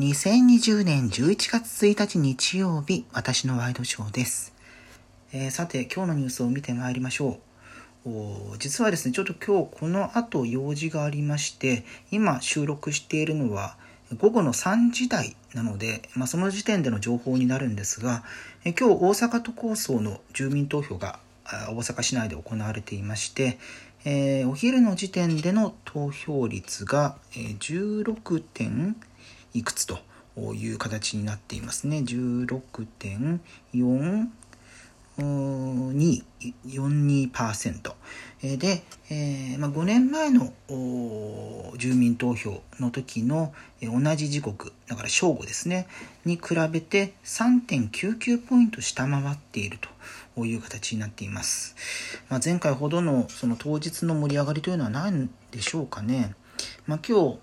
2020年11月1日日曜日、私のワイドショーです。えー、さて、今日のニュースを見てまいりましょう。実はですね、ちょっと今日この後用事がありまして、今収録しているのは午後の3時台なので、まあ、その時点での情報になるんですが、え今日大阪都構想の住民投票が大阪市内で行われていまして、えー、お昼の時点での投票率が16点いくつという形になっていますね。16.42%で、えーまあ、5年前の住民投票の時の同じ時刻だから正午ですね。に比べて3.99ポイント下回っているという形になっています、まあ、前回ほどのその当日の盛り上がりというのは何でしょうかね、まあ、今日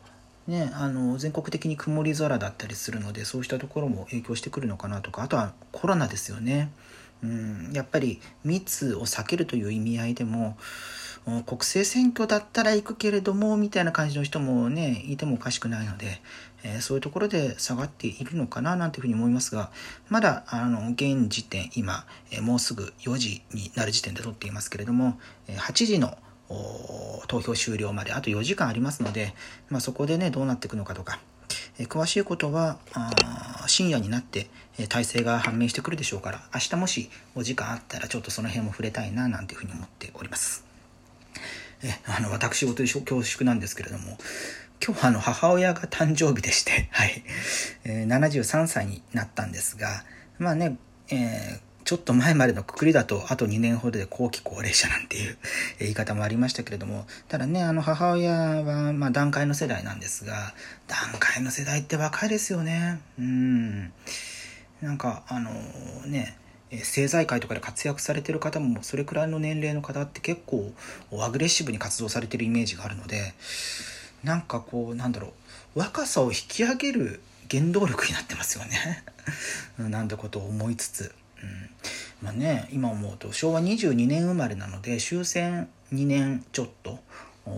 ね、あの全国的に曇り空だったりするのでそうしたところも影響してくるのかなとかあとはコロナですよね。うん、やっぱり密を避けるという意味合いでも国政選挙だったら行くけれどもみたいな感じの人もねいてもおかしくないので、えー、そういうところで下がっているのかななんていうふうに思いますがまだあの現時点今、えー、もうすぐ4時になる時点で撮っていますけれども、えー、8時の投票終了まであと4時間ありますので、まあ、そこでねどうなっていくのかとかえ詳しいことは深夜になって、え体制が判明してくるでしょうから明日もしお時間あったらちょっとその辺も触れたいななんていうふうに思っております。えあの私事で恐縮なんですけれども今日あの母親が誕生日でして、はい。えー、73歳になったんですがまあね、えーちょっと前までのくくりだと、あと2年ほどで後期高齢者なんていう言い方もありましたけれども、ただね、あの母親は、まあ段階の世代なんですが、段階の世代って若いですよね。うん。なんか、あのね、政財界とかで活躍されてる方もそれくらいの年齢の方って結構アグレッシブに活動されてるイメージがあるのでなんかこうなんだろう若さを引き上げる原動力になってますよね なんてことを思いつつうん。まあね、今思うと昭和22年生まれなので終戦2年ちょっと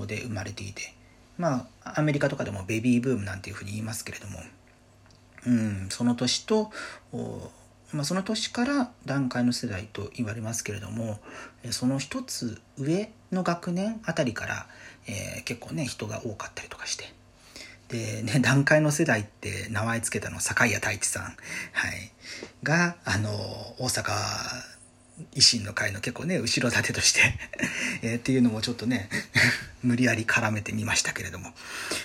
で生まれていてまあアメリカとかでもベビーブームなんていうふうに言いますけれども、うん、その年と、まあ、その年から段階の世代と言われますけれどもその一つ上の学年あたりから、えー、結構ね人が多かったりとかしてでね、段階の世代って名前つけたの坂井太一さん、はい、が、あの、大阪維新の会の結構ね、後ろ盾として えっていうのもちょっとね 無理やり絡めてみましたけれども、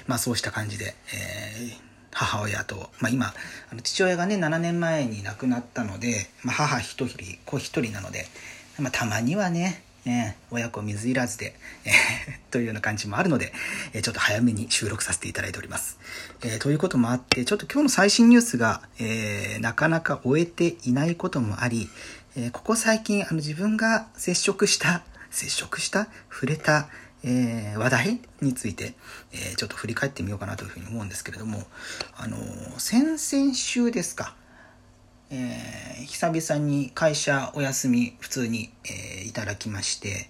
まあそうした感じで、えー、母親と、まあ今、あの父親がね、7年前に亡くなったので、まあ母一人、子一人なので、まあたまにはね、え、親子水入らずで、え、というような感じもあるので、え、ちょっと早めに収録させていただいております。えということもあって、ちょっと今日の最新ニュースが、えなかなか終えていないこともあり、えここ最近あの自分が接触した、接触した？触れた、え話題について、えちょっと振り返ってみようかなというふうに思うんですけれども、あの先々週ですか、えー、久々に会社お休み普通に、えー、いただきまして、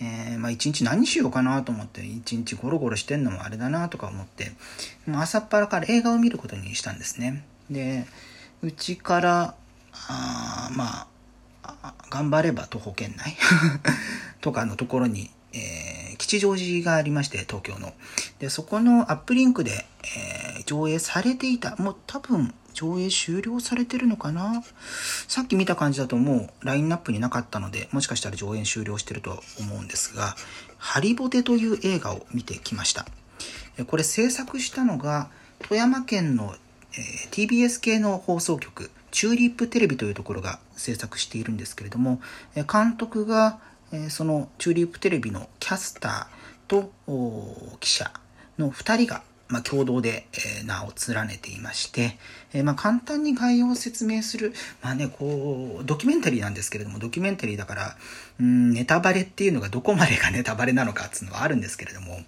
えー、まあ一日何しようかなと思って一日ゴロゴロしてんのもあれだなとか思ってもう朝っぱらから映画を見ることにしたんですね。でうちからあまあ頑張れば徒歩圏内 とかのところに、えー、吉祥寺がありまして東京の。でそこのアップリンクで、えー、上映されていた。もう多分上映終了されてるのかな？さっき見た感じだともうラインナップになかったので、もしかしたら上演終了してるとは思うんですが、ハリボテという映画を見てきました。これ制作したのが富山県の、え TBS 系の放送局、チューリップテレビというところが制作しているんですけれども、監督がえそのチューリップテレビのキャスターと記者の2人がまあ、共同で、えー、名を連ねていまして、えー、まあ、簡単に概要を説明する、まあね、こう、ドキュメンタリーなんですけれども、ドキュメンタリーだから、うん、ネタバレっていうのがどこまでが ネタバレなのかっていうのはあるんですけれども、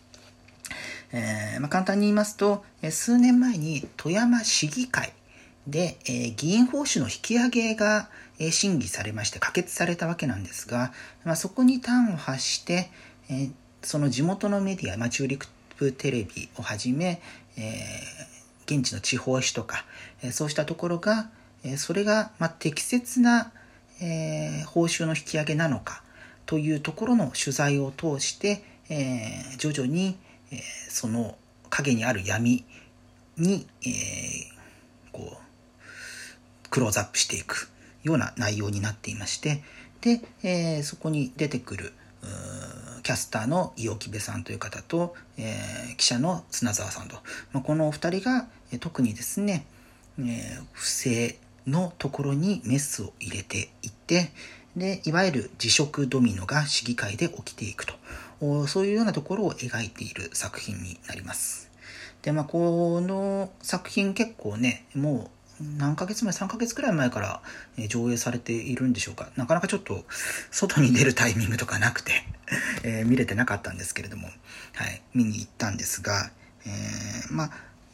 えー、まあ、簡単に言いますと、え数年前に富山市議会で、え議員報酬の引き上げが、え審議されまして可決されたわけなんですが、まあ、そこに端を発して、えその地元のメディア、まあ、中陸プテレビをはじめ、え、現地の地方紙とか、えそうしたところが、えそれが、ま適切な、え報酬の引き上げなのかというところの取材を通して、え徐々に、えその影にある闇に、えこうクローズアップしていくような内容になっていましてで、えそこに出てくるキャスターの伊尾木部さんという方と、えー、記者の砂沢さんと、まあ、このお二人が、特にですね、えー、不正のところにメスを入れていってでいわゆる辞職ドミノが市議会で起きていくとそういうようなところを描いている作品になります。でまあこの作品結構ねもう何ヶ月前、3ヶ月くらい前から上映されているんでしょうか。なかなかちょっと外に出るタイミングとかなくて え、見れてなかったんですけれども、はい、見に行ったんですが、えー、まあ、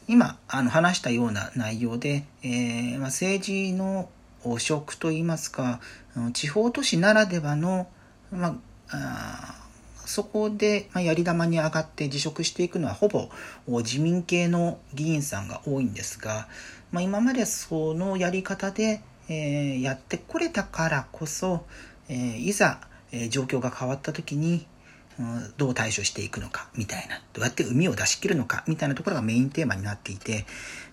今あの話したような内容で、えー、まあ、政治の汚職といいますか、地方都市ならではの、まあ、そこで、まやり玉に上がって辞職していくのはほぼ自民系の議員さんが多いんですが、まあ、今までそのやり方で、えー、やってこれたからこそ、えー、いざ、えー、状況が変わった時に、うん、どう対処していくのかみたいなどうやって海を出し切るのかみたいなところがメインテーマになっていて、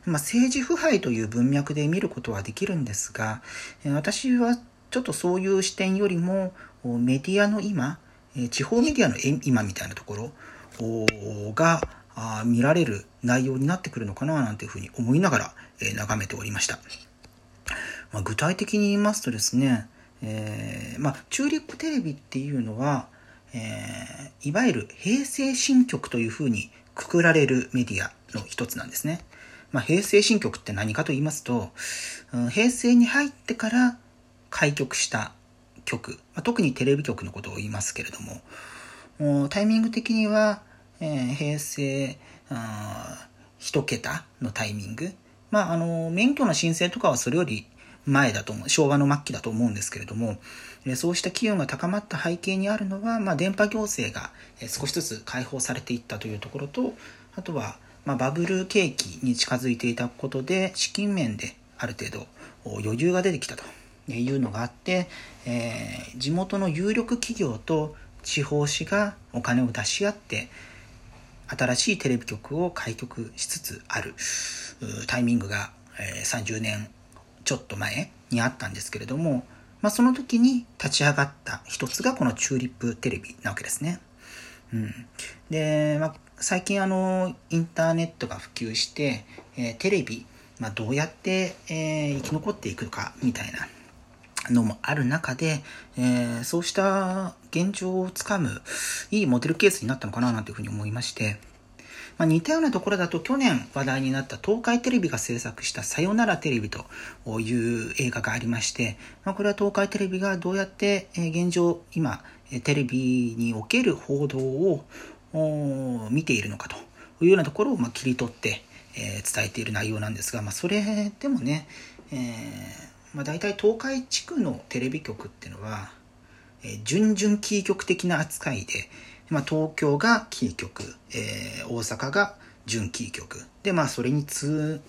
まあ、政治腐敗という文脈で見ることはできるんですが、私はちょっとそういう視点よりもメディアの今地方メディアの今みたいなところが見られる内容になってくるのかななんていうふうに思いながら眺めておりました。まあ、具体的に言いますとですね、えー、まあ、チューリップテレビっていうのは、えー、いわゆる平成新曲というふうにくくられるメディアの一つなんですね。まあ、平成新曲って何かと言いますと、うん、平成に入ってから開局した局、ま、特にテレビ局のことを言いますけれども、タイミング的には、えー、平成あ1桁のタイミング、まあ、あの免許の申請とかはそれより前だと思う昭和の末期だと思うんですけれども、えそうした機運が高まった背景にあるのは、まあ、電波行政が少しずつ解放されていったというところとあとは、まあ、バブル景気に近づいていたことで資金面である程度余裕が出てきたと。いうのがあって、えー、地元の有力企業と地方紙がお金を出し合って新しいテレビ局を開局しつつあるタイミングが、えー、30年ちょっと前にあったんですけれども、まあ、その時に立ち上がった一つがこのチューリップテレビなわけですね。うん、で、まあ、最近あのインターネットが普及して、えー、テレビ、まあ、どうやって、えー、生き残っていくかみたいなのもある中で、えー、そうした現状をつかむいいモデルケースになったのかななんていうふうに思いまして、まあ、似たようなところだと去年話題になった東海テレビが制作したさよならテレビという映画がありまして、まあ、これは東海テレビがどうやって現状今テレビにおける報道を見ているのかというようなところをま切り取って伝えている内容なんですが、まあ、それでもね、えーまあ、大体東海地区のテレビ局っていうのは、えー、準々キー局的な扱いで、まあ、東京がキー局、えー、大阪が準キー局。で、まあ、それに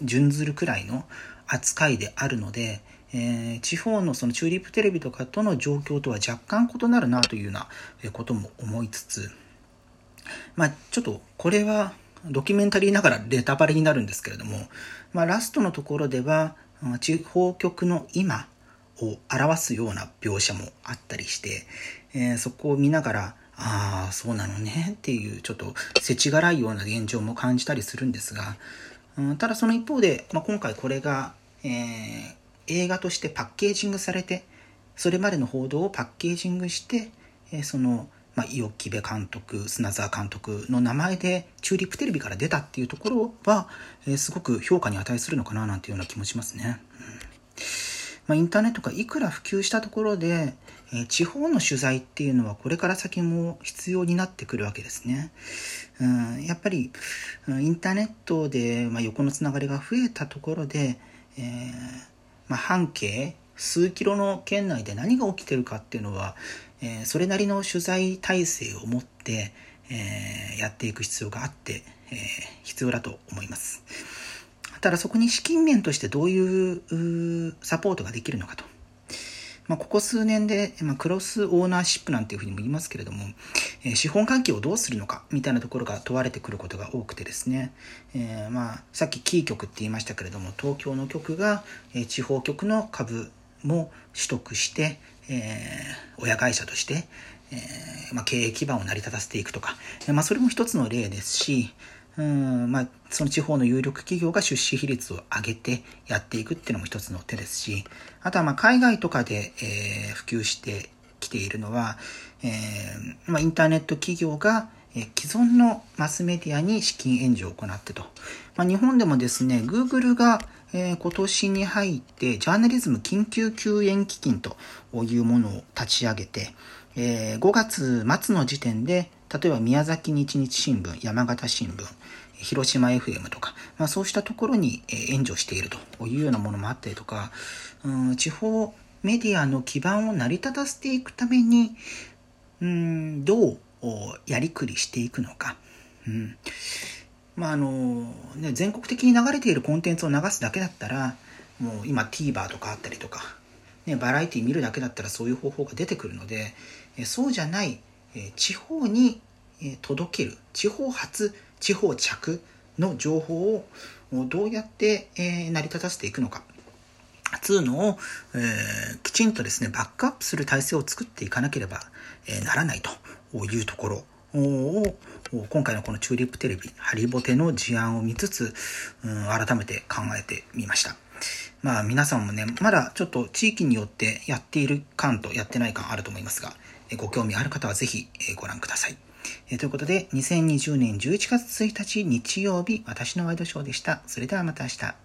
準ずるくらいの扱いであるので、えー、地方のそのチューリップテレビとかとの状況とは若干異なるなというようなことも思いつつ、まあ、ちょっとこれはドキュメンタリーながらネタバレになるんですけれども、まあ、ラストのところでは、地方局の今を表すような描写もあったりして、えー、そこを見ながら、ああ、そうなのねっていうちょっと世知辛いような現状も感じたりするんですが、うん、ただその一方で、まあ、今回これが、えー、映画としてパッケージングされて、それまでの報道をパッケージングして、えー、その、まあ、伊予木部監督、砂沢監督の名前でチューリップテレビから出たっていうところは、えー、すごく評価に値するのかななんていうような気もしますね。うんまあ、インターネットがいくら普及したところで、えー、地方の取材っていうのはこれから先も必要になってくるわけですね。うん、やっぱりインターネットで、まあ、横のつながりが増えたところで、えーまあ、半径数キロの圏内で何が起きてるかっていうのは、え、それなりの取材体制を持って、えー、やっていく必要があって、え、必要だと思います。ただそこに資金面としてどういうサポートができるのかと。まあ、ここ数年で、まあ、クロスオーナーシップなんていうふうにも言いますけれども、えー、資本関係をどうするのかみたいなところが問われてくることが多くてですね、えー、まあ、さっきキー局って言いましたけれども、東京の局が、えー、地方局の株も取得して、え親会社として、えまあ、経営基盤を成り立たせていくとか、まあ、それも一つの例ですし、うんまあ、その地方の有力企業が出資比率を上げてやっていくっていうのも一つの手ですし、あとはまあ海外とかで、えー、普及してきているのは、えーまあ、インターネット企業が既存のマスメディアに資金援助を行ってと。まあ、日本でもですね、Google が、えー、今年に入ってジャーナリズム緊急救援基金というものを立ち上げて、えー、5月末の時点で例えば宮崎日日新聞、山形新聞、広島 FM とか、まあ、そうしたところに援助しているというようなものもあったりとか、うん、地方メディアの基盤を成り立たせていくために、うん、どうやりくりしていくのか。うんまああのね、全国的に流れているコンテンツを流すだけだったら、もう今 TVer とかあったりとか、ね、バラエティー見るだけだったらそういう方法が出てくるので、そうじゃない地方に届ける地方発地方着の情報をどうやって成り立たせていくのか。つうのを、えー、きちんとですねバックアップする体制を作っていかなければ、ならないというところ。を今回のこのチューリップテレビハリボテの事案を見つつ、うん、改めて考えてみました。まあ皆さんもね、まだちょっと地域によってやっている感とやってない感あると思いますが、ご興味ある方はぜひご覧ください。ということで、2020年11月1日日曜日、私のワイドショーでした。それではまた明日。